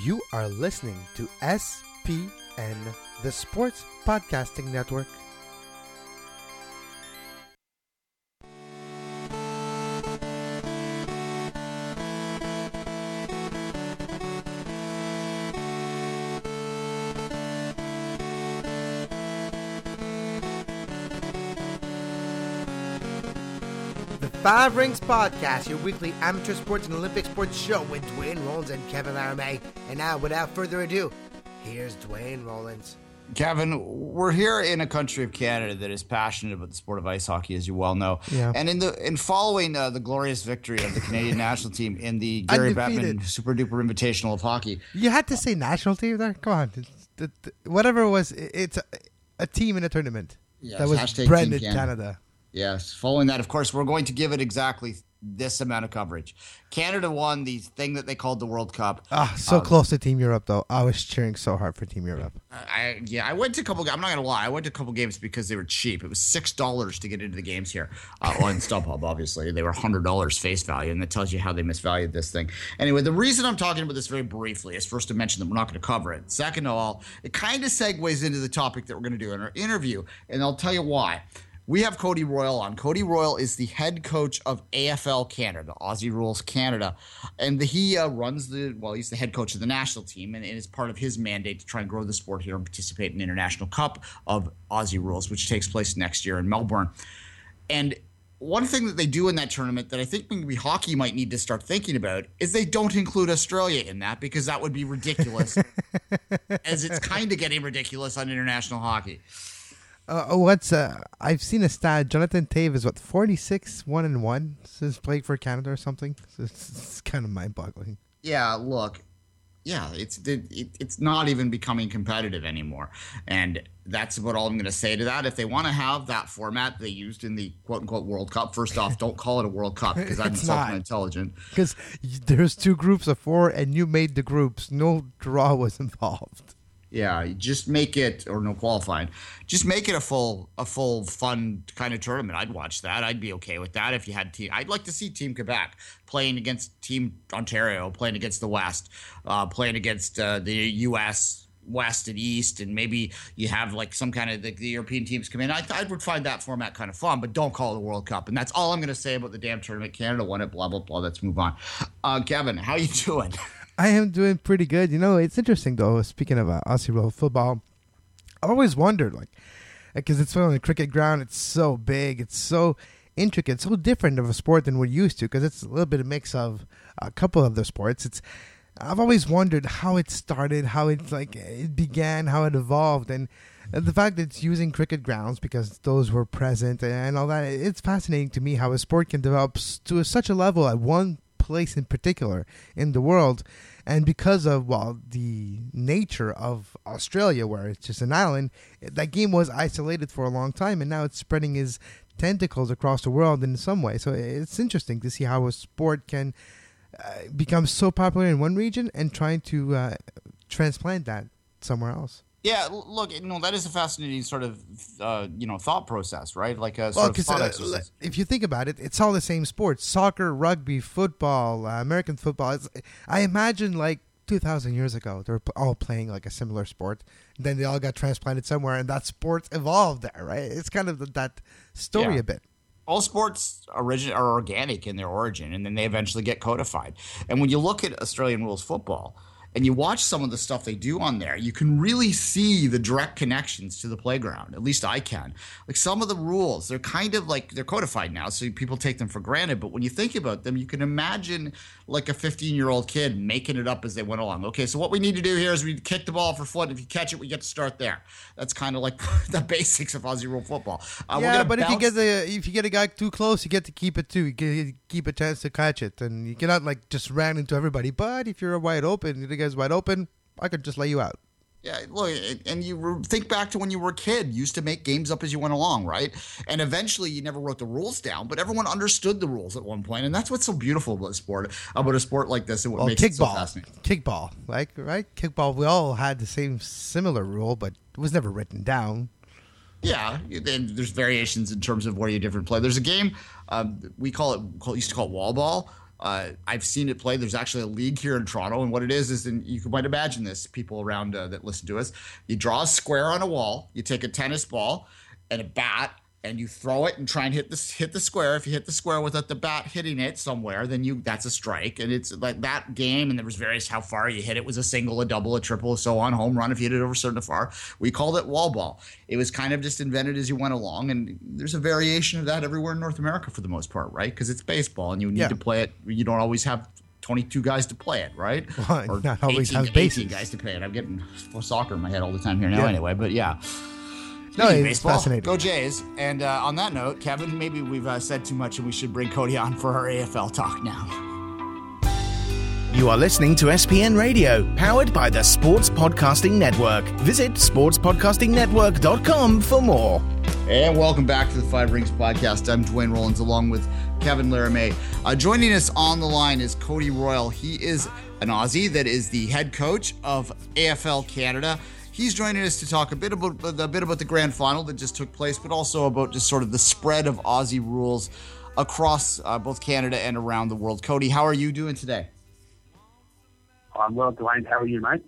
You are listening to SPN, the Sports Podcasting Network. The Five Rings Podcast, your weekly amateur sports and Olympic sports show with Dwayne Rollins and Kevin Laramie. And now, without further ado, here's Dwayne Rollins. Kevin, we're here in a country of Canada that is passionate about the sport of ice hockey, as you well know. Yeah. And in the in following uh, the glorious victory of the Canadian national team in the Gary Undefeated. Bettman Super Duper Invitational of hockey, You had to say national team there? Come on. It's- the- the- whatever it was, i- it's a, a team in a tournament. Yes, that was hashtag branded Canada. Canada. Yes. Following that, of course, we're going to give it exactly this amount of coverage. Canada won the thing that they called the World Cup. Ah, so Um, close to Team Europe, though. I was cheering so hard for Team Europe. I yeah, I went to a couple. I'm not gonna lie, I went to a couple games because they were cheap. It was six dollars to get into the games here uh, on StubHub. Obviously, they were hundred dollars face value, and that tells you how they misvalued this thing. Anyway, the reason I'm talking about this very briefly is first to mention that we're not going to cover it. Second of all, it kind of segues into the topic that we're going to do in our interview, and I'll tell you why. We have Cody Royal on. Cody Royal is the head coach of AFL Canada, Aussie Rules Canada, and he uh, runs the well. He's the head coach of the national team, and it is part of his mandate to try and grow the sport here and participate in the International Cup of Aussie Rules, which takes place next year in Melbourne. And one thing that they do in that tournament that I think maybe hockey might need to start thinking about is they don't include Australia in that because that would be ridiculous, as it's kind of getting ridiculous on international hockey. Uh, oh, what's uh? I've seen a stat. Jonathan Toews is what forty six one and one since playing for Canada or something. So it's, it's kind of mind boggling. yeah, look, yeah, it's it, it, it's not even becoming competitive anymore, and that's about all I'm going to say to that. If they want to have that format they used in the quote unquote World Cup, first off, don't call it a World Cup because I'm insulting not. intelligent. Because there's two groups of four, and you made the groups. No draw was involved. Yeah, just make it or no qualifying. Just make it a full a full fun kind of tournament. I'd watch that. I'd be okay with that if you had team. I'd like to see Team Quebec playing against Team Ontario, playing against the West, uh, playing against uh, the U.S. West and East, and maybe you have like some kind of the, the European teams come in. I, I would find that format kind of fun, but don't call it a World Cup. And that's all I'm going to say about the damn tournament. Canada won it. Blah blah blah. Let's move on. Uh, Kevin, how you doing? I am doing pretty good. You know, it's interesting though. Speaking of uh, Aussie Rule football, I've always wondered, like, because it's on a cricket ground, it's so big, it's so intricate, so different of a sport than we're used to. Because it's a little bit of mix of a couple of the sports. It's I've always wondered how it started, how it like it began, how it evolved, and the fact that it's using cricket grounds because those were present and all that. It's fascinating to me how a sport can develop to such a level at one place in particular in the world. And because of well the nature of australia where it's just an island that game was isolated for a long time and now it's spreading its tentacles across the world in some way. So it's interesting to see how a sport can uh, become so popular in one region and trying to uh, transplant that somewhere else Yeah, look, you know that is a fascinating sort of uh, you know thought process, right? Like a Well, sort of 'cause, thought uh, if you think about it, it's all the same sports: soccer, rugby, football, uh, American football. It's, I imagine like 2,000 years ago, they were all playing like a similar sport. Then they all got transplanted somewhere, and that sport evolved there, right? It's kind of th- that story Yeah. a bit. all sports origin are organic in their origin, and then they eventually get codified. And when you look at Australian rules football, and you watch some of the stuff they do on there, you can really see the direct connections to the playground. At least I can. Like some of the rules, they're kind of like they're codified now, so people take them for granted. But when you think about them, you can imagine like a 15 year old kid making it up as they went along. Okay, so what we need to do here is we kick the ball for foot. If you catch it, we get to start there. That's kind of like the basics of Aussie rule football. Uh, yeah, but if you get the if you get a guy too close, you get to keep it too. You get keep a chance to catch it, and you cannot like just ran into everybody. But if you're wide open, the guy's wide open, I could just lay you out. Yeah, look, and you think back to when you were a kid, used to make games up as you went along, right? And eventually, you never wrote the rules down, but everyone understood the rules at one point, and that's what's so beautiful about a sport, about a sport like this, and what well, makes kickball, it so fascinating. Kickball, like right, kickball, we all had the same similar rule, but it was never written down. Yeah, and there's variations in terms of where you different play. There's a game um, we call it used to call it wall ball. Uh, I've seen it play. There's actually a league here in Toronto, and what it is is, and you might imagine this, people around uh, that listen to us. You draw a square on a wall. You take a tennis ball and a bat, and you throw it and try and hit the hit the square. If you hit the square without the bat hitting it somewhere, then you that's a strike. And it's like that game. And there was various how far you hit it was a single, a double, a triple, so on. Home run if you hit it over certain far. We called it wall ball. It was kind of just invented as you went along, and there's a variation of that everywhere in North America for the most part, right? Because it's baseball, and you need yeah. to play it. You don't always have 22 guys to play it, right? Well, or not always 18, have 18 guys to play it. I'm getting soccer in my head all the time here now, yeah. anyway. But yeah. No, it's baseball. fascinating. Go Jays. And uh, on that note, Kevin, maybe we've uh, said too much and we should bring Cody on for our AFL talk now. You are listening to SPN Radio, powered by the Sports Podcasting Network. Visit sportspodcastingnetwork.com for more. And welcome back to the Five Rings podcast. I'm Dwayne Rollins along with Kevin Laramie. Uh, joining us on the line is Cody Royal. He is an Aussie that is the head coach of AFL Canada. He's joining us to talk a bit about a bit about the grand final that just took place, but also about just sort of the spread of Aussie rules across uh, both Canada and around the world. Cody, how are you doing today? I'm well, Dwayne. How are you, mate?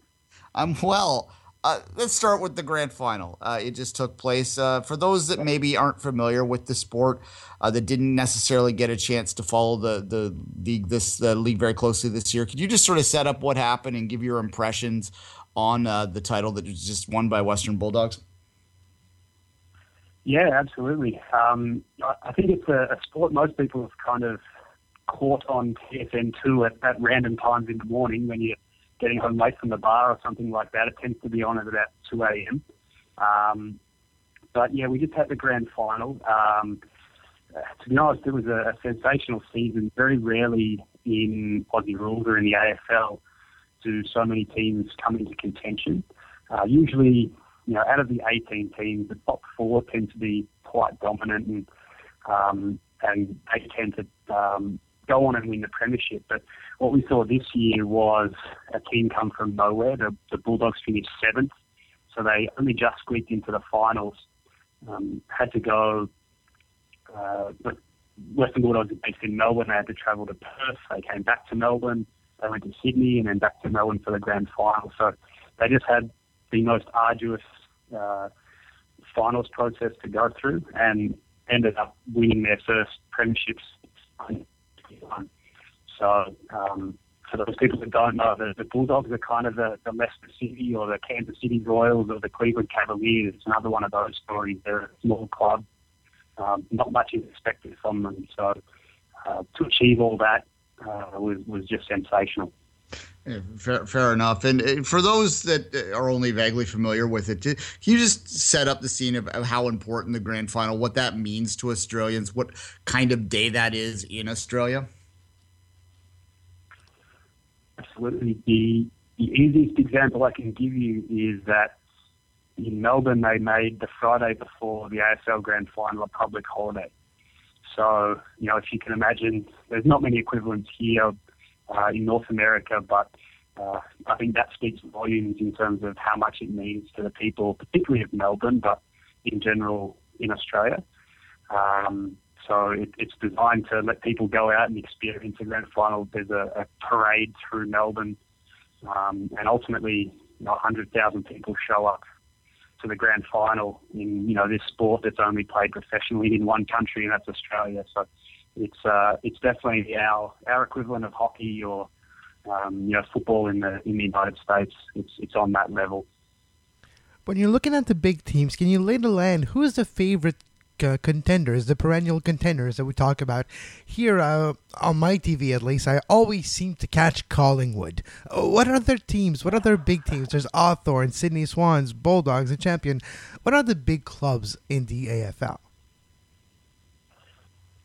I'm well. Uh, let's start with the grand final. Uh, it just took place. Uh, for those that maybe aren't familiar with the sport, uh, that didn't necessarily get a chance to follow the the league this the league very closely this year, could you just sort of set up what happened and give your impressions on uh, the title that was just won by Western Bulldogs? Yeah, absolutely. Um, I think it's a, a, sport most people have kind of caught on TSN2 at, at random times in the morning when you're getting home late from the bar or something like that. It tends to be on at about 2 a.m. Um, but yeah, we just had the grand final. Um, to be honest, it was a, a sensational season. Very rarely in Aussie rules or in the AFL do so many teams come into contention. Uh, usually, you know, out of the 18 teams, the top four tend to be quite dominant and um, and they tend to um, go on and win the premiership. But what we saw this year was a team come from nowhere. The, the Bulldogs finished seventh, so they only just squeaked into the finals. Um, had to go. Uh, Western Bulldogs are based in Melbourne. They had to travel to Perth. They came back to Melbourne. They went to Sydney and then back to Melbourne for the grand final. So they just had the most arduous uh, finals process to go through and ended up winning their first premierships. So um, for those people that don't know, the, the Bulldogs are kind of the, the Leicester City or the Kansas City Royals or the Cleveland Cavaliers. It's another one of those stories. They're a small club. Um, not much is expected from them. So uh, to achieve all that uh, was was just sensational. Yeah, fair, fair, enough. And uh, for those that uh, are only vaguely familiar with it, can you just set up the scene of, of, how important the grand final, what that means to Australians, what kind of day that is in Australia? Absolutely. The, the easiest example I can give you is that in Melbourne, they made the Friday before the AFL grand final a public holiday. So, you know, if you can imagine, there's not many equivalents here uh, in North America, but uh, I think that speaks volumes in terms of how much it means to the people, particularly of Melbourne, but in general in Australia. Um, so it, it's designed to let people go out and experience the grand final. There's a, a parade through Melbourne, um, and ultimately, you know, 100,000 people show up to the grand final in you know this sport that's only played professionally in one country, and that's Australia. So it's uh, it's definitely our our equivalent of hockey or um, you know football in the in the United States. It's it's on that level. When you're looking at the big teams, can you lay the land? Who is the favorite contenders, the perennial contenders that we talk about here uh, on my TV? At least I always seem to catch Collingwood. Uh, what other teams? What are other big teams? There's Hawthorn, Sydney Swans, Bulldogs, and Champion. What are the big clubs in the AFL?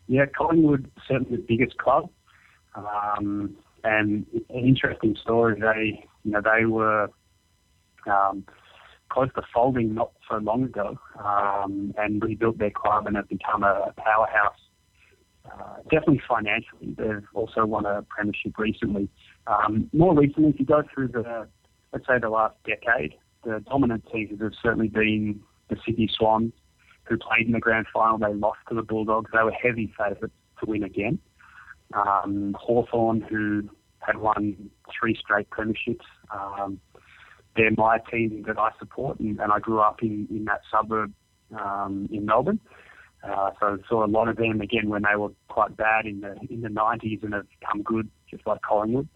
Yeah, Collingwood certainly the biggest club, um, and an interesting story. They, you know, they were um, close to folding not so long ago, um, and rebuilt their club and have become a, powerhouse. Uh, definitely financially, they've also won a premiership recently. Um, more recently, if you go through the, let's say, the last decade, the dominant teams have certainly been the Sydney Swans, who played in the grand final. They lost to the Bulldogs. They were heavy favourites to win again. Um, Hawthorn, who had won three straight premierships. Um, they're my team that I support, and, and I grew up in, in that suburb um, in Melbourne. Uh, so saw a lot of them again when they were quite bad in the in the 90s and have come good, just like Collingwood,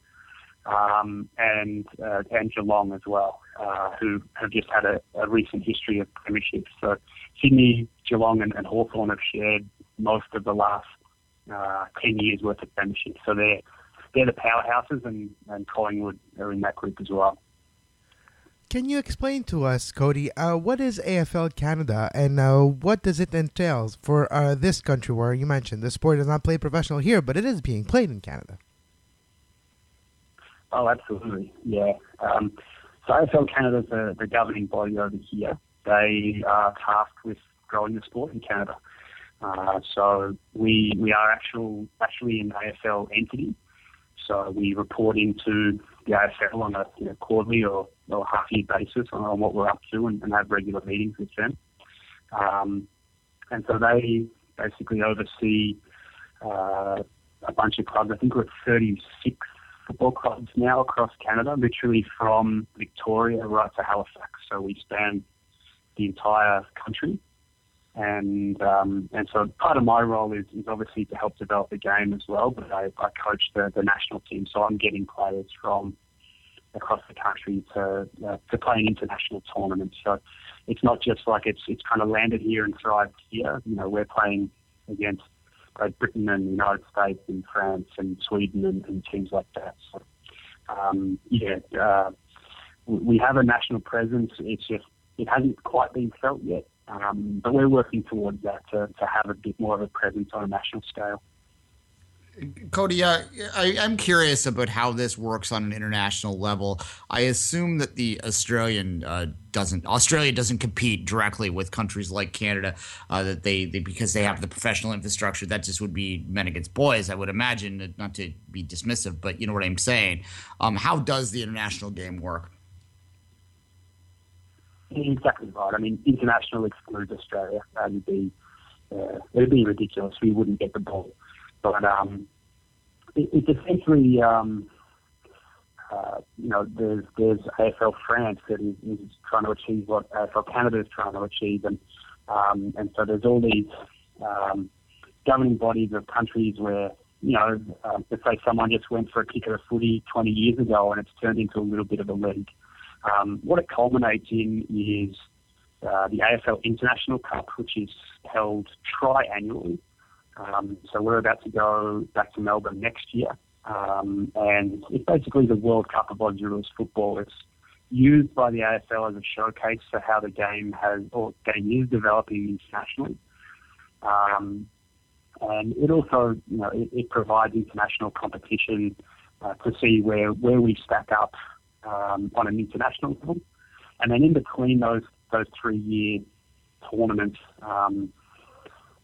um, and uh, and Geelong as well, uh, who have just had a, a recent history of premierships. So Sydney, Geelong, and, and Hawthorn have shared most of the last uh, 10 years worth of premierships. So they're they're the powerhouses, and, and Collingwood are in that group as well. Can you explain to us, Cody, uh, what is AFL Canada and uh, what does it entail for uh, this country where you mentioned the sport is not played professional here, but it is being played in Canada? Oh, absolutely, yeah. Um, so AFL Canada is the, the governing body over here. They are tasked with growing the sport in Canada. Uh, so we we are actual actually an AFL entity. So we report into the AFL on a you know, quarterly or, or half year basis on, on, what we're up to and, and have regular meetings with them. Um, and so they basically oversee uh, a bunch of clubs. I think we're at 36 football clubs now across Canada, literally from Victoria right to Halifax. So we span the entire country. And um, and so part of my role is, is obviously to help develop the game as well, but I, I coach the, the national team, so I'm getting players from across the country to uh, to play in international tournaments. So it's not just like it's it's kind of landed here and thrived here. You know, we're playing against Great Britain and the United States and France and Sweden and, and teams like that. So um, yeah, uh, we have a national presence. It's just it hasn't quite been felt yet. Um, but we're working towards that to, to have a bit more of a presence on a national scale. Cody, uh, I, am curious about how this works on an international level. I assume that the Australian uh, doesn't Australia doesn't compete directly with countries like Canada. Uh, that they, they because they have the professional infrastructure. That just would be men against boys. I would imagine, not to be dismissive, but you know what I'm saying. Um, how does the international game work? Exactly right. I mean, international excludes Australia. That'd be uh, it'd be ridiculous. We wouldn't get the ball. But um, it, it's essentially um, uh, you know there's there's AFL France that is, is trying to achieve what AFL Canada is trying to achieve, and um, and so there's all these um, governing bodies of countries where you know, uh, let's say someone just went for a kick of footy 20 years ago and it's turned into a little bit of a league. Um, what it culminates in is uh, the AFL International Cup, which is held triannually. Um, so we're about to go back to Melbourne next year. Um, and it's basically the World Cup of rules football. It's used by the AFL as a showcase for how the game has, or game is developing internationally. Um, and it also, you know, it, it provides international competition uh, to see where, where we stack up um, on an international level. And then in between those those three year tournaments, um,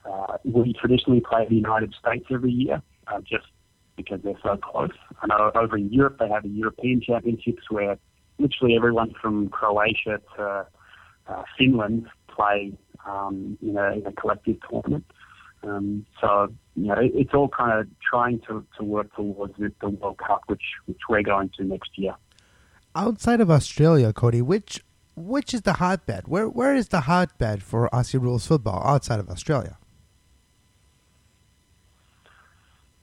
uh, we traditionally play the United States every year, uh, just because they're so close. I know over in Europe they have the European Championships where literally everyone from Croatia to uh, Finland play um, in, a, in a collective tournament. Um, so you know, it's all kind of trying to, to work towards the, the World Cup, which which we're going to next year outside of Australia, Cody, which which is the hotbed? Where where is the hotbed for Aussie rules football outside of Australia?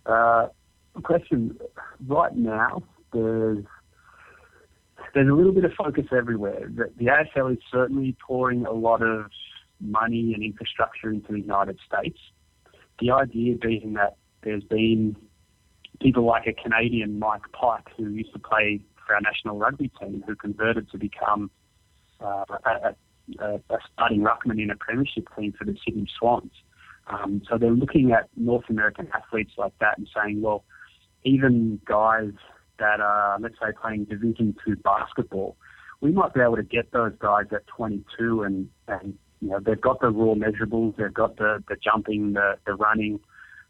Uh, question. Right now, there's there's a little bit of focus everywhere. The, the AFL is certainly pouring a lot of money and infrastructure into the United States. The idea being that there's been people like a Canadian Mike Pyke who used to play for our national rugby team who converted to become uh, a, a, a starting ruckman in a premiership team for the Sydney Swans. Um, so they're looking at North American athletes like that and saying, well, even guys that are, let's say, playing Division Two basketball, we might be able to get those guys at 22 and, and you know, they've got the raw measurables, they've got the, the jumping, the, the running.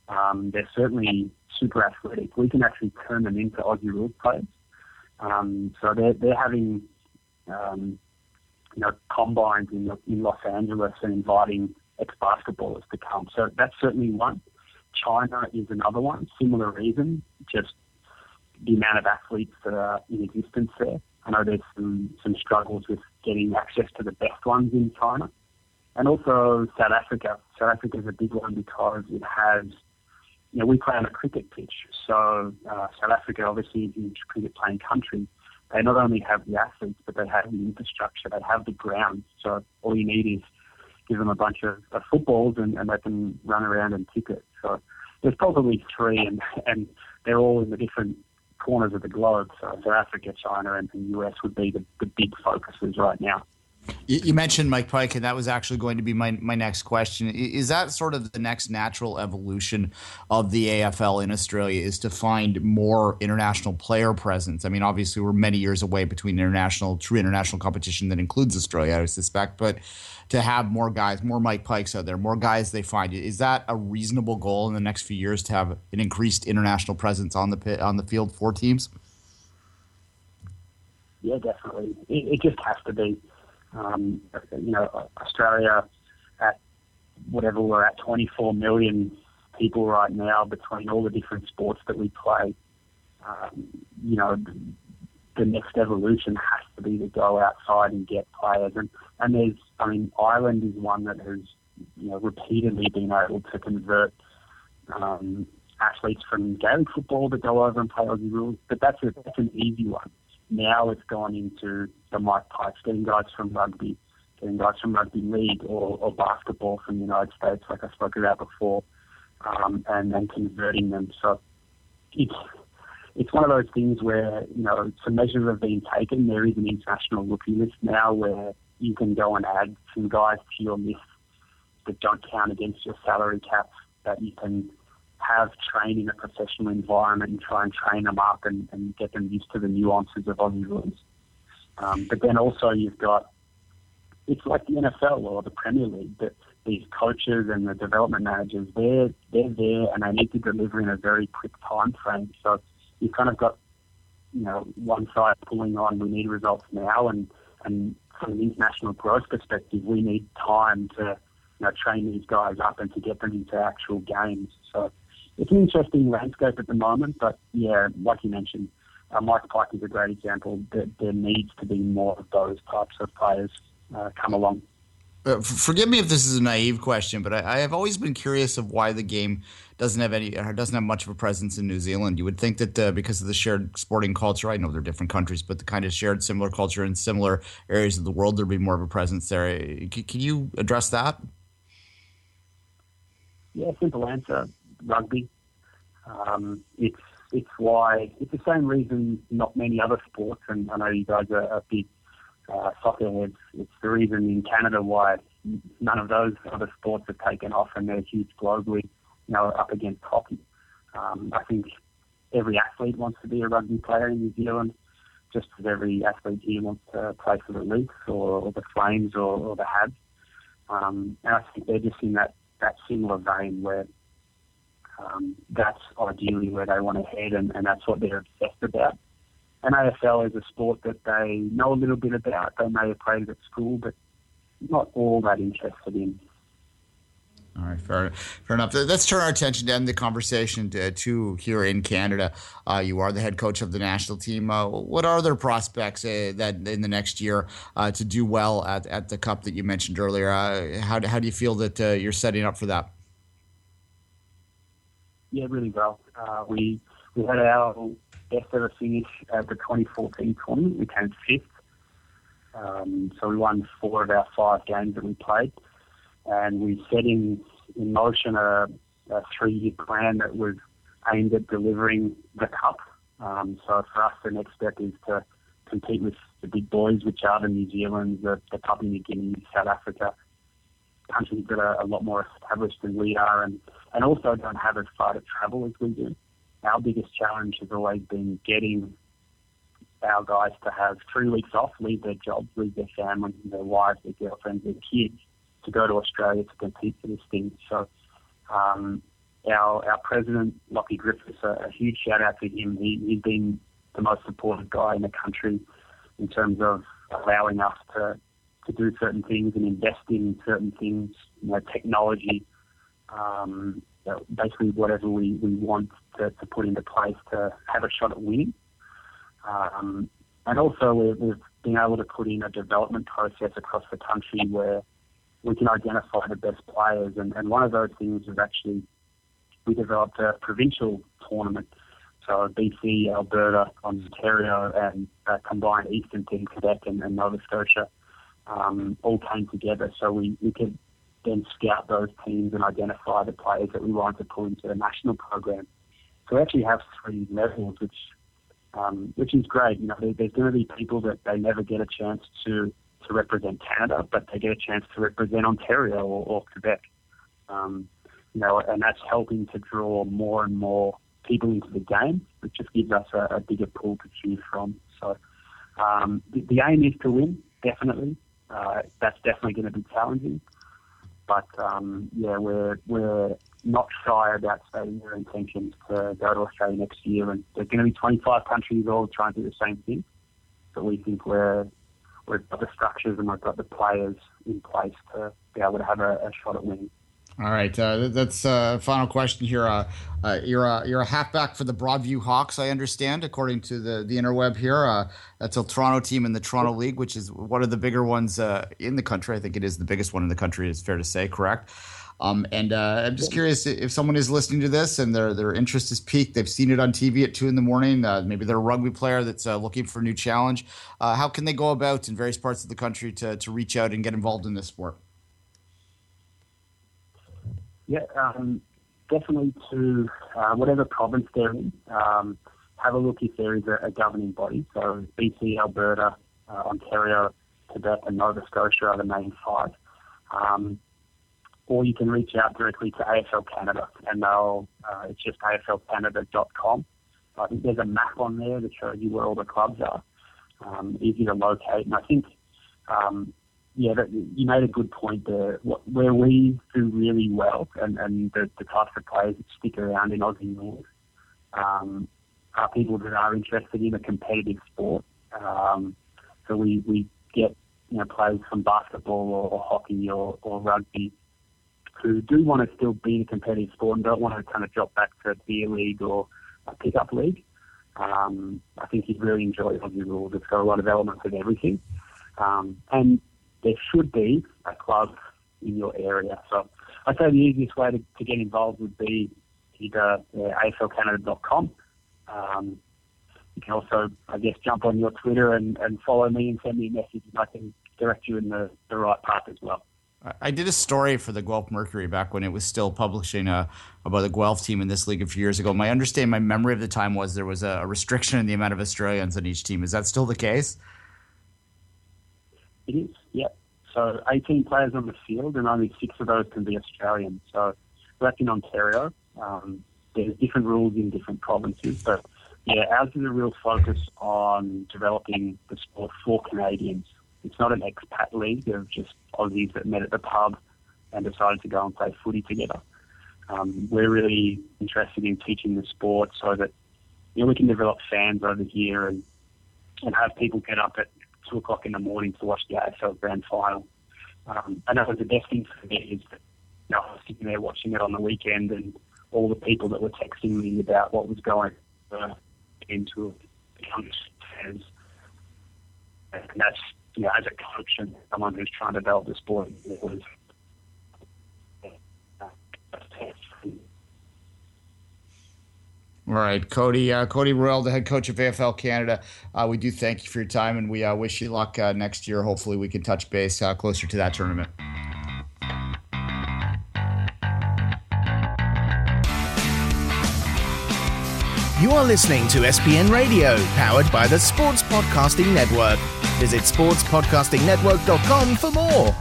Um, they're certainly super athletic. We can actually turn them into Aussie rules players. Um, so they're, they're having, um, you know, combines in, in Los Angeles and inviting ex-basketballers to come. So that's certainly one. China is another one, similar reason, just the amount of athletes that are in existence there. I know there's some, some struggles with getting access to the best ones in China. And also South Africa. South Africa is a big one because it has, you know, we play on a cricket pitch. So uh, South Africa obviously is a huge cricket playing country. They not only have the athletes, but they have the infrastructure, they have the ground. So all you need is give them a bunch of, of footballs and, and let them run around and kick it. So there's probably three, and, and they're all in the different corners of the globe. So South Africa, China, and the US would be the, the big focuses right now. You mentioned Mike Pyke, and that was actually going to be my, my next question. Is that sort of the next natural evolution of the AFL in Australia? Is to find more international player presence? I mean, obviously, we're many years away between international, true international competition that includes Australia, I suspect. But to have more guys, more Mike Pykes out there, more guys they find, is that a reasonable goal in the next few years to have an increased international presence on the pit, on the field for teams? Yeah, definitely. It, it just has to be. Um, you know, Australia at whatever we're at 24 million people right now between all the different sports that we play. Um, you know, the, next evolution has to be to go outside and get players. And, and there's, I mean, Ireland is one that has, you know, repeatedly been able to convert um, athletes from Gaelic football to go over and play Aussie rules. But that's, a, that's an easy one. Now it's gone into the Mike Pykes, getting guys from rugby, getting guys from rugby league or, or basketball from the United States, like I spoke about before, um, and then converting them. So it's it's one of those things where you know some measures have been taken. There is an international rookie list now where you can go and add some guys to your list that don't count against your salary cap that you can have train in a professional environment and try and train them up and, and get them used to the nuances of Aussie rules. Um, but then also you've got, it's like the NFL or the Premier League, that these coaches and the development managers, they're, they're there and they need to deliver in a very quick time frame. So you've kind of got, you know, one side pulling on, we need results now, and, and from an international growth perspective, we need time to, you know, train these guys up and to get them into actual games. So it's an interesting landscape at the moment, but yeah, like you mentioned, uh, Mike Pyke is a great example. There, there needs to be more of those types of players uh, come along. Uh, forgive me if this is a naive question, but I, I, have always been curious of why the game doesn't have any doesn't have much of a presence in New Zealand. You would think that uh, because of the shared sporting culture, I know they're different countries, but the kind of shared similar culture in similar areas of the world, there'd be more of a presence there. Can, can you address that? Yeah, simple answer rugby. Um, it's it's why it's the same reason not many other sports, and I know you guys are, big uh, soccer heads. It's the reason in Canada why none of those other sports have taken off, and they're huge globally. You know, up against hockey. Um, I think every athlete wants to be a rugby player in New Zealand, just as every athlete here wants to play for the Leafs or, or the Flames or, or the Habs. Um, and I think they're just in that, that similar vein where um, that's ideally where they want to head, and, and that's what they're obsessed about. And AFL is a sport that they know a little bit about. They may have played it at school, but not all that interested in. All right, fair, fair enough. Let's turn our attention to end the conversation to, to here in Canada. Uh, you are the head coach of the national team. Uh, what are their prospects uh, that in the next year uh, to do well at, at the cup that you mentioned earlier? Uh, how, how do you feel that uh, you're setting up for that? Yeah, really well. we we had our best ever finish at the 2014 tournament. We came fifth, um, so we won four of our five games that we played and we set in, in motion a, a three-year plan that was aimed at delivering the cup. Um, so for us, the next step is to compete with the big boys, which are the New Zealand, the, the Papua New Guinea, South Africa, countries that are a lot more established than we are, and, and also don't have as far to travel as we do. Our biggest challenge has always been getting our guys to have three weeks off, leave their jobs, leave their families, their wives, their girlfriends, their kids, to go to Australia to compete for this thing. So um, our our president, Lockie Griffiths, a, a huge shout out to him. He, he's been the most supportive guy in the country in terms of allowing us to to do certain things and invest in certain things, you know, technology, um, basically whatever we, we want to, to put into place to have a shot at winning. Um, and also we've, been able to put in a development process across the country where we can identify the best players. And, and one of those things is actually we developed a provincial tournament. So BC, Alberta, Ontario, and uh, combined Eastern team, Quebec and, and Nova Scotia, um, all came together. So we, we could then scout those teams and identify the players that we wanted to pull into the national program. So we actually have three levels, which um, which is great. You know, there, there's going to be people that they never get a chance to to represent Canada, but they get a chance to represent Ontario or, or Quebec. Um, you know, and that's helping to draw more and more people into the game, which just gives us a, a bigger pool to choose from. So um, the, the, aim is to win, definitely. Uh, that's definitely going to be challenging. But um, yeah, we're we're not shy about stating our intentions to go to Australia next year, and there's going to be 25 countries all trying to do the same thing. But we think we're we've got the structures and we've got the players in place to be able to have a, a shot at winning. All right, uh, that's uh, final question here. Uh, uh, you're a you're a halfback for the Broadview Hawks, I understand, according to the the interweb here. Uh, that's a Toronto team in the Toronto League, which is one of the bigger ones uh, in the country. I think it is the biggest one in the country. It's fair to say, correct? Um, and uh, I'm just curious if someone is listening to this and their their interest is piqued, they've seen it on TV at two in the morning. Uh, maybe they're a rugby player that's uh, looking for a new challenge. Uh, how can they go about in various parts of the country to to reach out and get involved in this sport? Yeah, um, definitely to uh, whatever province they're in. Um, have a look if there is a, a governing body. So BC, Alberta, uh, Ontario, Quebec, and Nova Scotia are the main five. Um, or you can reach out directly to AFL Canada, and they'll uh, it's just aflcanada.com. I think there's a map on there that shows you where all the clubs are. Um, easy to locate, and I think um, yeah, that, you made a good point there. What, where we do really well, and, and the, the types of players that stick around in Aussie rules, um, are people that are interested in a competitive sport. Um, so we, we get you know players from basketball or, or hockey or, or rugby who do want to still be in a competitive sport and don't want to kind of drop back to a beer league or a pickup league. Um, I think you'd really enjoy Aussie rules. It's got a lot of elements of everything. Um, and there should be a club in your area. So I'd say the easiest way to, to get involved would be either uh, aflcanada.com. Um, you can also, I guess, jump on your Twitter and, and follow me and send me a message, and I can direct you in the, the right path as well. I did a story for the Guelph Mercury back when it was still publishing uh, about the Guelph team in this league a few years ago. My understanding, my memory of the time was there was a, restriction in the amount of Australians on each team. Is that still the case? It is, yeah. So 18 players on the field, and only six of those can be Australian. So that's in Ontario. Um, there's different rules in different provinces, but yeah, ours is a real focus on developing the sport for Canadians. It's not an expat league of just Aussies that met at the pub and decided to go and play footy together. Um, we're really interested in teaching the sport so that you know we can develop fans over here and and have people get up at two o'clock in the morning to watch the AFL Grand Final. Um, I know the best thing for me is that you know, I was sitting there watching it on the weekend, and all the people that were texting me about what was going into become fans, and that's you know, as a coach and someone who's trying to develop the sport, it was. All right, Cody. Uh, Cody Royal, the head coach of AFL Canada. Uh, we do thank you for your time, and we uh, wish you luck uh, next year. Hopefully, we can touch base uh, closer to that tournament. You are listening to SPN Radio, powered by the Sports Podcasting Network. Visit sportspodcastingnetwork.com for more.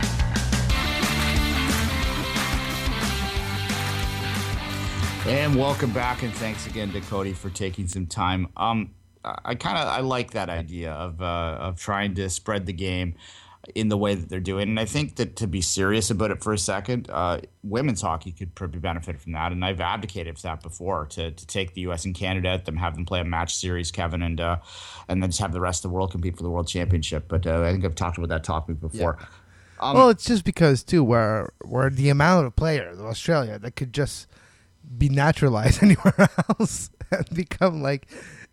And welcome back, and thanks again to Cody for taking some time. Um, I kind of I like that idea of uh, of trying to spread the game in the way that they're doing, and I think that to be serious about it for a second, uh, women's hockey could probably benefit from that, and I've advocated for that before to, to take the U.S. and Canada at them, have them play a match series, Kevin, and uh, and then just have the rest of the world compete for the world championship. But uh, I think I've talked about that topic before. Yeah. Um, well, it's just because too, where where the amount of players of Australia that could just be naturalized anywhere else and become like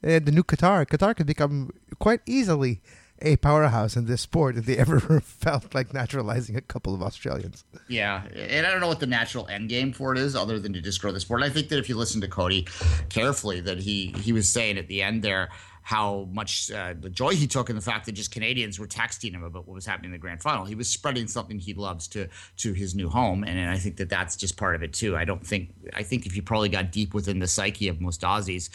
uh, the new Qatar. Qatar could become quite easily a powerhouse in this sport if they ever felt like naturalizing a couple of Australians. Yeah, and I don't know what the natural end game for it is, other than to just grow the sport. And I think that if you listen to Cody carefully, that he he was saying at the end there how much uh, the joy he took in the fact that just Canadians were texting him about what was happening in the grand final. He was spreading something he loves to to his new home, and, and I think that that's just part of it too. I don't think I think if you probably got deep within the psyche of most Aussies.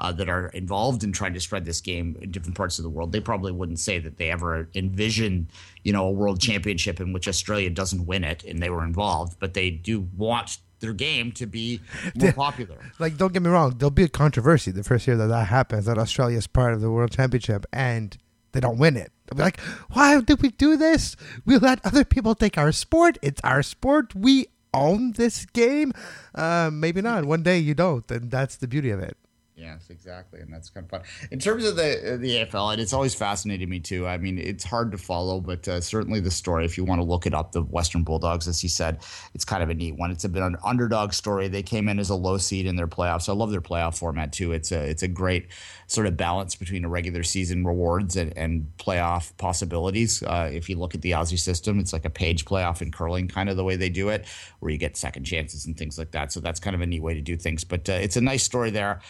Uh, that are involved in trying to spread this game in different parts of the world, they probably wouldn't say that they ever envision, you know, a world championship in which Australia doesn't win it, and they were involved. But they do want their game to be more popular. Like, don't get me wrong, there'll be a controversy the first year that that happens, that Australia is part of the World Championship and they don't win it. They'll be like, why did we do this? We let other people take our sport. It's our sport. We own this game. Uh, maybe not. One day you don't, and that's the beauty of it. Yes, exactly, and that's kind of fun. In terms of the the AFL, and it's always fascinated me too. I mean, it's hard to follow, but uh, certainly the story, if you want to look it up, the Western Bulldogs, as he said, it's kind of a neat one. It's a bit an underdog story. They came in as a low seed in their playoffs. I love their playoff format too. It's a it's a great sort of balance between a regular season rewards and, and playoff possibilities. Uh, if you look at the Aussie system, it's like a page playoff in curling, kind of the way they do it, where you get second chances and things like that. So that's kind of a neat way to do things. But uh, it's a nice story there.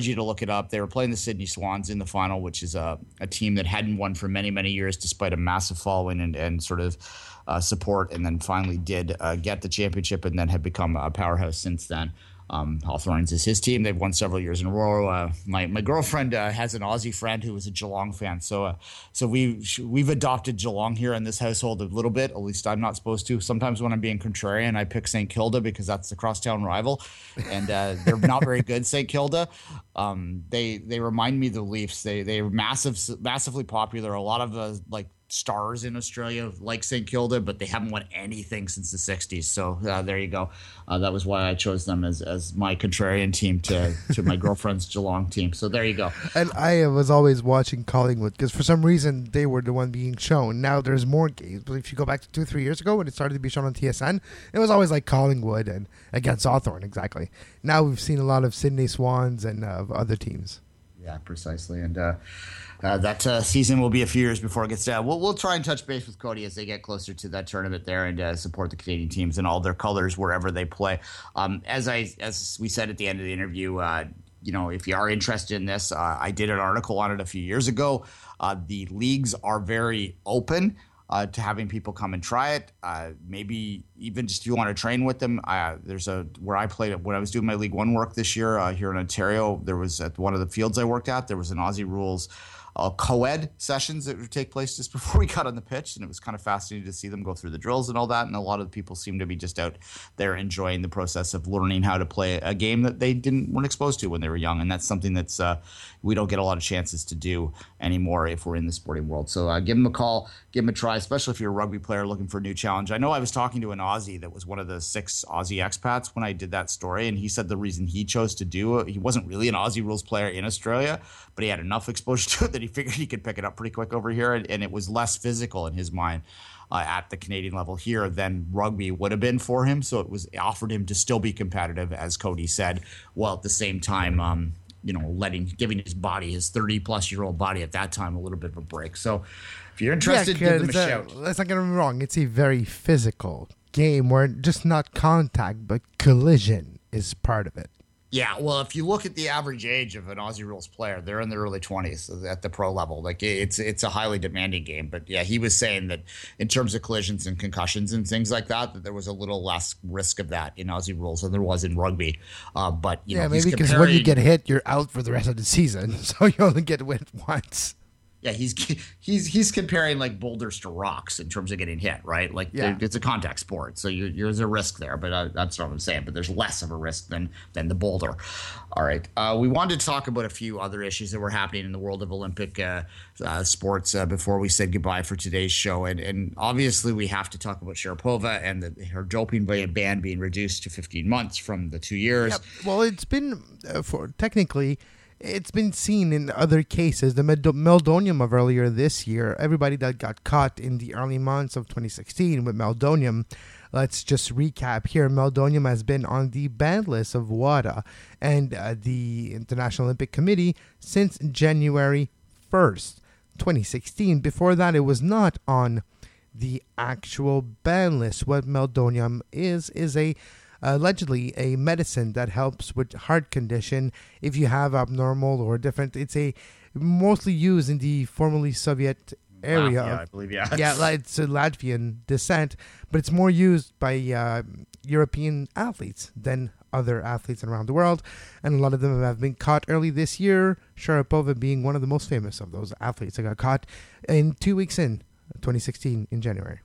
Encourage you to look it up. They were playing the Sydney Swans in the final, which is a, a team that hadn't won for many, many years, despite a massive following and, and sort of uh, support, and then finally did uh, get the championship and then have become a powerhouse since then. Um, Hawthorns is his team. They've won several years in a row. Uh, my my girlfriend uh, has an Aussie friend who is a Geelong fan, so uh, so we we've adopted Geelong here in this household a little bit. At least I'm not supposed to. Sometimes when I'm being contrarian, I pick St Kilda because that's the crosstown rival, and uh, they're not very good. St Kilda, um, they they remind me of the Leafs. They they're massive, massively popular. A lot of like stars in Australia like St Kilda, but they haven't won anything since the '60s. So uh, there you go. Uh, that was why I chose them as, as my contrarian team to to my girlfriend's Geelong team. So there you go. And I was always watching Collingwood because for some reason they were the one being shown. Now there's more games. But if you go back to two three years ago when it started to be shown on TSN, it was always like Collingwood and against Hawthorn exactly. Now we've seen a lot of Sydney Swans and uh, other teams. Yeah, precisely. And uh, uh, that uh, season will be a few years before it gets down. We'll, we'll try and touch base with Cody as they get closer to that tournament there and uh, support the Canadian teams in all their colors wherever they play. Um, as I as we said at the end of the interview, uh, you know, if you are interested in this, uh, I did an article on it a few years ago. Uh, the leagues are very open. Uh, to having people come and try it. Uh, maybe even just you want to train with them. There's a where I played when I was doing my League One work this year uh, here in Ontario. There was at one of the fields I worked at. There was an Aussie rules. Uh, co-ed sessions that would take place just before we got on the pitch, and it was kind of fascinating to see them go through the drills and all that. And a lot of the people seem to be just out there enjoying the process of learning how to play a game that they didn't weren't exposed to when they were young, and that's something that's uh, we don't get a lot of chances to do anymore if we're in the sporting world. So uh, give them a call, give them a try, especially if you're a rugby player looking for a new challenge. I know I was talking to an Aussie that was one of the six Aussie expats when I did that story, and he said the reason he chose to do it, he wasn't really an Aussie rules player in Australia, but he had enough exposure to it that he figured he could pick it up pretty quick over here, and, and it was less physical in his mind. uh, at the Canadian level here than rugby would have been for him. So it was offered him to still be competitive, as Cody said, while at the same time, um, you know, letting giving his body, his 30 plus year old body at that time, a little bit of a break. So if you're interested, Yeah, give them a a- shout. Let's not get me wrong. It's a very physical game where just not contact, but collision is part of it. Yeah, well, if you look at the average age of an Aussie rules player, they're in their early twenties at the pro level. Like it's it's a highly demanding game. But yeah, he was saying that in terms of collisions and concussions and things like that, that there was a little less risk of that in Aussie rules than there was in rugby. Uh, but you yeah, know, maybe because when you get hit, you're out for the rest of the season, so you only get hit once. Yeah, he's he's he's comparing like boulders to rocks in terms of getting hit, right? Like Yeah. it's a contact sport, so you, there's a risk there, but uh, that's not what I'm saying. But there's less of a risk than than the boulder. All right, uh, we wanted to talk about a few other issues that were happening in the world of Olympic uh, uh, sports uh, before we said goodbye for today's show, and and obviously we have to talk about Sharapova and the, her doping ban being reduced to 15 months from the two years. Yep. Well, it's been uh, for technically, it's been seen in other cases. The meldonium of earlier this year, everybody that got caught in the early months of 2016 with meldonium. Let's just recap here. Meldonium has been on the ban list of WADA and uh, the International Olympic Committee since January 1st, 2016. Before that, it was not on the actual ban list. What meldonium is is a allegedly a medicine that helps with heart condition if you have abnormal or different. It's a mostly used in the formerly Soviet area. yeah, of- I believe yeah. yeah, it's a Latvian descent, but it's more used by uh, European athletes than other athletes around the world, and a lot of them have been caught early this year. Sharapova being one of the most famous of those athletes that got caught in two weeks in 2016 in January.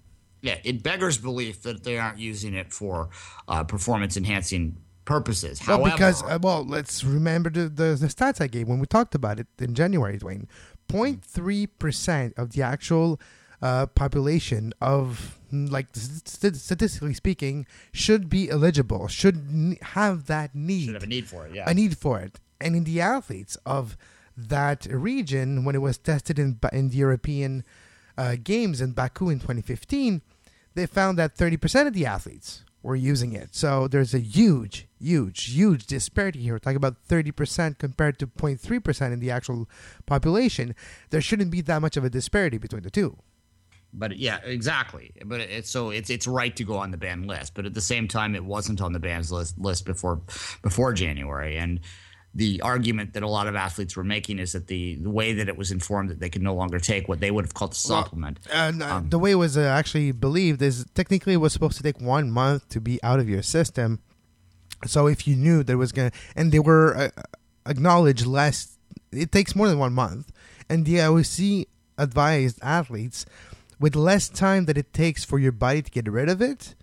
Yeah, it beggars belief that they aren't using it for uh, performance enhancing purposes. Well, However, because uh, well, let's remember the, the the stats I gave when we talked about it in January, Dwayne. 0.3 percent of the actual uh, population of mm, like st- statistically speaking should be eligible, should have that need, should have a need for it. Yeah, a need for it. And in the athletes of that region, when it was tested in in the European uh, games in Baku in 2015, they found that 30% of the athletes were using it. So there's a huge, huge, huge disparity here. We're talking about 30% compared to 0.3% in the actual population. There shouldn't be that much of a disparity between the two. but yeah, exactly. But it's so it's it's right to go on the ban list, but at the same time, it wasn't on the bans list list before before January, and. The argument that a lot of athletes were making is that the, the way that it was informed that they could no longer take what they would have called a supplement. And uh, the way it was uh, actually believed is technically it was supposed to take one month to be out of your system. So if you knew there was gonna, and they were uh, acknowledged less, it takes more than one month. And the IOC advised athletes with less time that it takes for your body to get rid of it,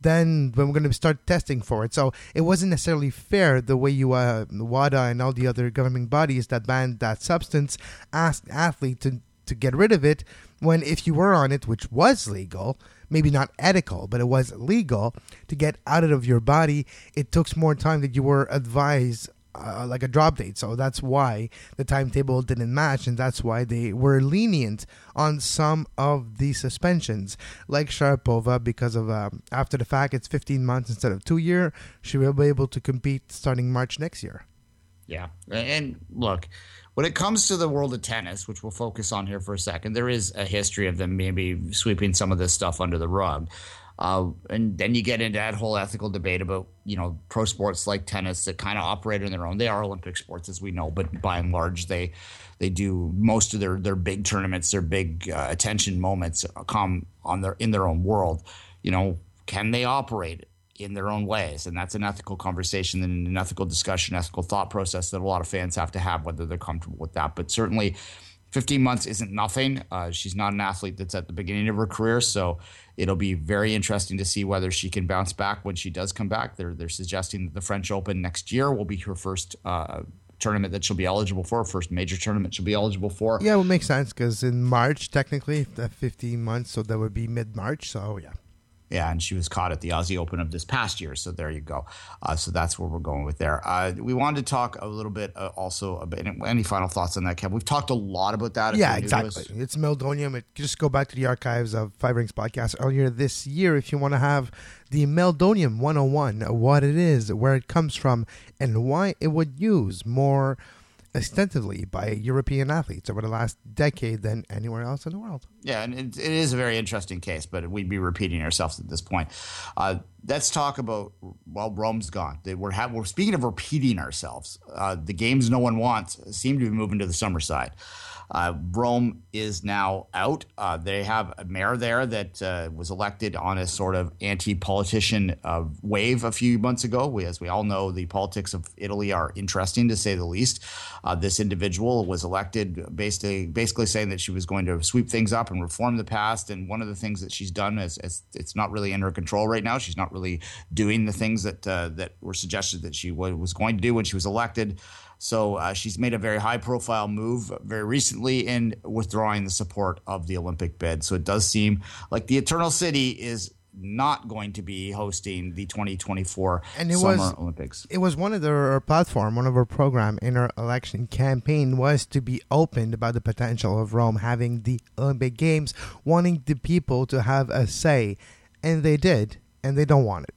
then when we're going to start testing for it. So it wasn't necessarily fair the way you, uh, WADA and all the other governing bodies that banned that substance asked athletes to, to get rid of it when if you were on it, which was legal, maybe not ethical, but it was legal to get out of your body, it took more time that you were advised uh, like a drop date. So that's why the timetable didn't match, and that's why they were lenient on some of the suspensions, like Sharapova, because of um, after the fact it's 15 months instead of two year. She will be able to compete starting March next year. Yeah. And look, when it comes to the world of tennis, which we'll focus on here for a second, there is a history of them maybe sweeping some of this stuff under the rug. Uh, and then you get into that whole ethical debate about, you know, pro sports like tennis that kind of operate on their own. They are Olympic sports, as we know, but by and large, they they do most of their their big tournaments, their big uh, attention moments come on their in their own world. You know, can they operate in their own ways. And that's an ethical conversation and an ethical discussion, ethical thought process that a lot of fans have to have, whether they're comfortable with that. But certainly, 15 months isn't nothing. Uh, she's not an athlete that's at the beginning of her career. So it'll be very interesting to see whether she can bounce back when she does come back. They're, they're suggesting that the French Open next year will be her first. Uh, Tournament that she'll be eligible for, first major tournament she'll be eligible for. Yeah, it would make sense because in March, technically, the 15 months, so that would be mid March. So, yeah. Yeah, and she was caught at the Aussie Open of this past year. So there you go. Uh, so that's where we're going with there. Uh, we wanted to talk a little bit uh, also about any final thoughts on that, Kev? We've talked a lot about that. Yeah, exactly. It's Meldonium. It, just go back to the archives of Five Rings podcast earlier this year if you want to have the Meldonium 101, what it is, where it comes from, and why it would use more extensively by European athletes over the last decade than anywhere else in the world. Yeah, and it, it is a very interesting case, but we'd be repeating ourselves at this point. Uh, let's talk about well, Rome's gone. We're have, we're speaking of repeating ourselves. Uh, the games no one wants seem to be moving to the summer side. Uh, Rome is now out. Uh, they have a mayor there that uh, was elected on a sort of anti-politician uh, wave a few months ago. We, as we all know, the politics of Italy are interesting to say the least. Uh, this individual was elected basically, basically saying that she was going to sweep things up and reform the past. And one of the things that she's done is, is it's not really in her control right now. She's not really doing the things that uh, that were suggested that she was going to do when she was elected. So uh, she's made a very high profile move very recently in withdrawing the support of the Olympic bid. So it does seem like the Eternal City is not going to be hosting the 2024 and it Summer was, Olympics. It was one of our platform, one of our program in our election campaign was to be opened about the potential of Rome having the Olympic Games, wanting the people to have a say, and they did, and they don't want it.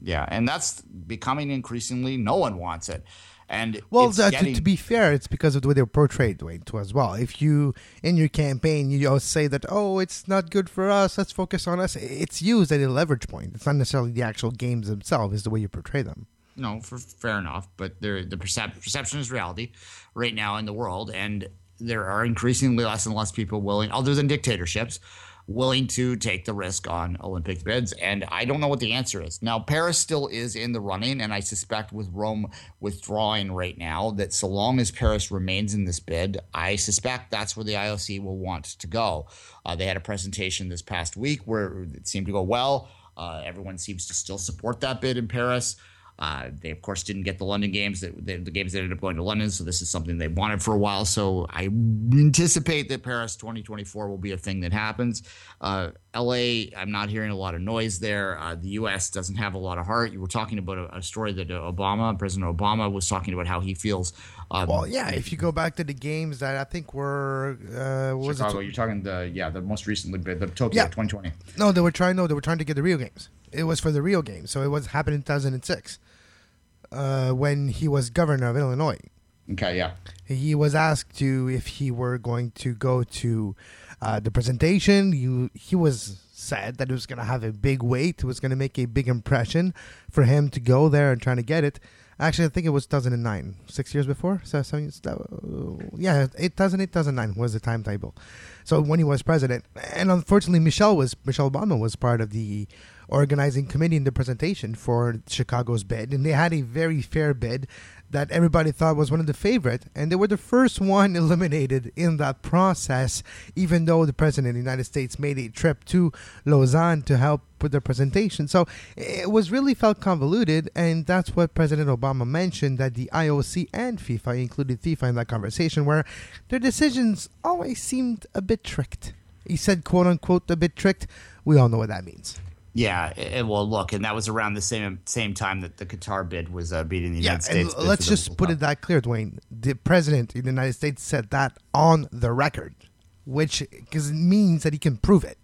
Yeah, and that's becoming increasingly no one wants it. And well, uh, getting... to, to, be fair, it's because of the way they're portrayed, Dwayne, too, as well. If you, in your campaign, you say that, oh, it's not good for us, let's focus on us, it's used as a leverage point. It's not necessarily the actual games themselves, it's the way you portray them. No, for, fair enough. But the percep- perception is reality right now in the world. And there are increasingly less and less people willing, other than dictatorships, willing to take the risk on Olympic bids? And I don't know what the answer is. Now, Paris still is in the running, and I suspect with Rome withdrawing right now, that so long as Paris remains in this bid, I suspect that's where the IOC will want to go. Uh, they had a presentation this past week where it seemed to go well. Uh, everyone seems to still support that bid in Paris. Uh, they, of course, didn't get the London games. That the, the games that ended up going to London, so this is something they wanted for a while. So I anticipate that Paris 2024 will be a thing that happens. Uh, LA, I'm not hearing a lot of noise there. Uh, the U.S. doesn't have a lot of heart. You were talking about a, a story that Obama, President Obama, was talking about how he feels. Um, well, yeah. If you go back to the games that I think were uh, was Chicago, it? you're talking the yeah the most recently the Tokyo yeah. 2020. No, they were trying. No, they were trying to get the Rio games. It was for the Rio games, so it was happening in 2006 uh, when he was governor of Illinois. Okay, yeah. He was asked to if he were going to go to uh, the presentation. He, he was said that it was going to have a big weight. It was going to make a big impression for him to go there and trying to get it. Actually, I think it was 2009, six years before. So, so yeah, 2008, 2009 was the timetable. So when he was president, and unfortunately, Michelle was Michelle Obama was part of the organizing committee in the presentation for Chicago's bid, and they had a very fair bid that everybody thought was one of the favorite, and they were the first one eliminated in that process, even though the president of the United States made a trip to Lausanne to help with the presentation. So it was really felt convoluted, and that's what President Obama mentioned that the IOC and FIFA included FIFA in that conversation, where their decisions always seemed a bit tricked. He said, "quote unquote," a bit tricked. We all know what that means. Yeah, it, well, look, and that was around the same same time that the Qatar bid was uh, beating the yeah, United States. And let's just put it that clear, Dwayne. The president of the United States said that on the record, which because it means that he can prove it.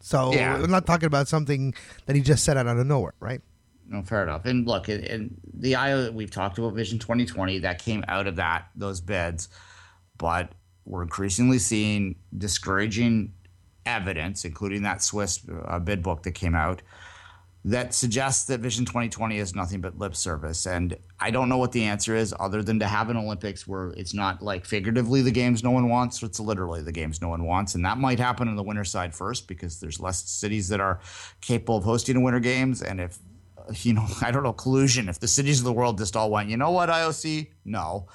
So yeah. we're not talking about something that he just said out of nowhere, right? No, fair enough. And look, and the IO that we've talked about Vision 2020 that came out of that those bids, but we're increasingly seeing discouraging evidence, including that Swiss uh, bid book that came out, that suggests that Vision 2020 is nothing but lip service. And I don't know what the answer is other than to have an Olympics where it's not like figuratively the games no one wants, it's literally the games no one wants. And that might happen on the winter side first because there's less cities that are capable of hosting a winter games. And if, you know, I don't know, collusion, if the cities of the world just all went, you know what, IOC? No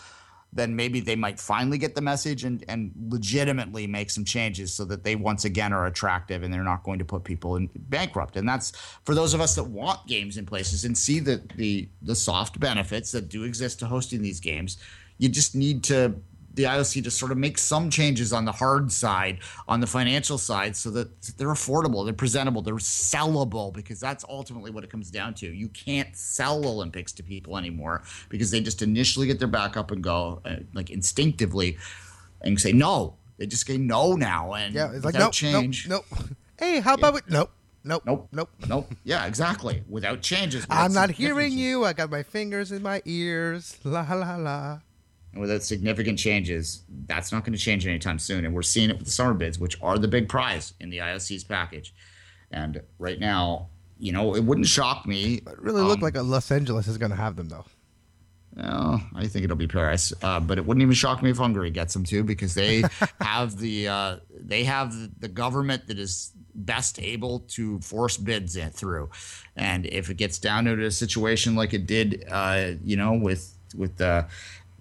then maybe they might finally get the message and, and legitimately make some changes so that they once again are attractive and they're not going to put people in bankrupt. And that's for those of us that want games in places and see the the the soft benefits that do exist to hosting these games. You just need to the IOC to sort of make some changes on the hard side, on the financial side, so that they're affordable, they're presentable, they're sellable, because that's ultimately what it comes down to. You can't sell Olympics to people anymore because they just initially get their back up and go, uh, like instinctively, and say no. They just say no now, and Yeah, it's like without nope, change. nope, nope. Hey, how about we? Nope, nope, Nope. nope. Nope. Yeah, exactly. Without changes. without I'm not hearing you. I got my fingers in my ears. La la la. And without significant changes, that's not going to change anytime soon. And we're seeing it with the summer bids, which are the big prize in the IOC's package. And right now, you know, it wouldn't shock me. It really looked um, like a Los Angeles is going to have them though. Well, I think it'll be Paris, uh, but it wouldn't even shock me if Hungary gets them too, because they have the uh, they have the government that is best able to force bids in through, and if it gets down to a situation like it did, uh, you know, with with uh,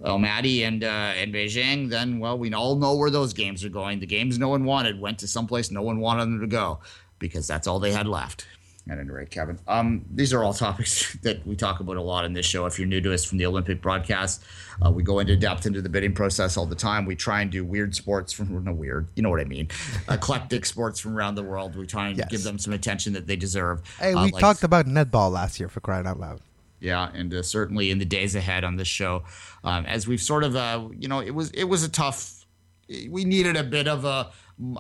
Almaty and uh, and Beijing, then well, we all know where those games are going. The games no one wanted went to someplace no one wanted them to go, because that's all they had left. At any rate, Kevin, um, these are all topics that we talk about a lot in this show. If you're new to us from the Olympic broadcast, uh, we go into depth into the bidding process all the time. We try and do weird sports from no weird, you know what I mean, eclectic sports from around the world. We try and Yes. give them some attention that they deserve. Hey, Uh, we like- talked about netball last year for crying out loud. Yeah, and uh, certainly in the days ahead on this show, um, as we've sort of, uh, you know, it was it was a tough. We needed a bit of a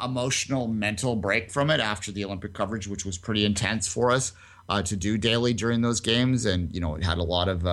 emotional, mental break from it after the Olympic coverage, which was pretty intense for us uh, to do daily during those games, and you know, it had a lot of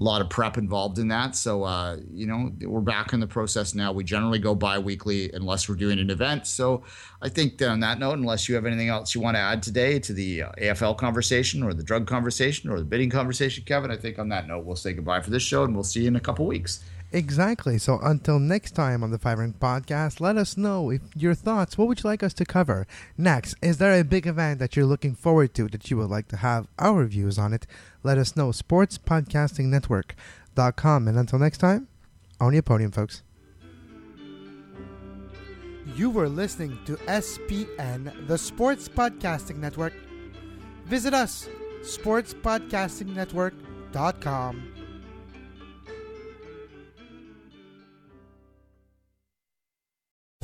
uh, lot of prep involved in that. So, uh, you know, we're back in the process now. We generally go bi-weekly unless we're doing an event. So, I think that on that note, unless you have anything else you want to add today to the uh, AFL conversation or the drug conversation or the bidding conversation, Kevin, I think on that note, we'll say goodbye for this show and we'll see you in a couple weeks. Exactly. So until next time on the Five Ring Podcast, let us know if your thoughts. What would you like us to cover next? Is there a big event that you're looking forward to that you would like to have our views on it? Let us know. SportsPodcastingNetwork.com. And until next time, on your podium, folks. You were listening to SPN, the Sports Podcasting Network. Visit us, SportsPodcastingNetwork.com.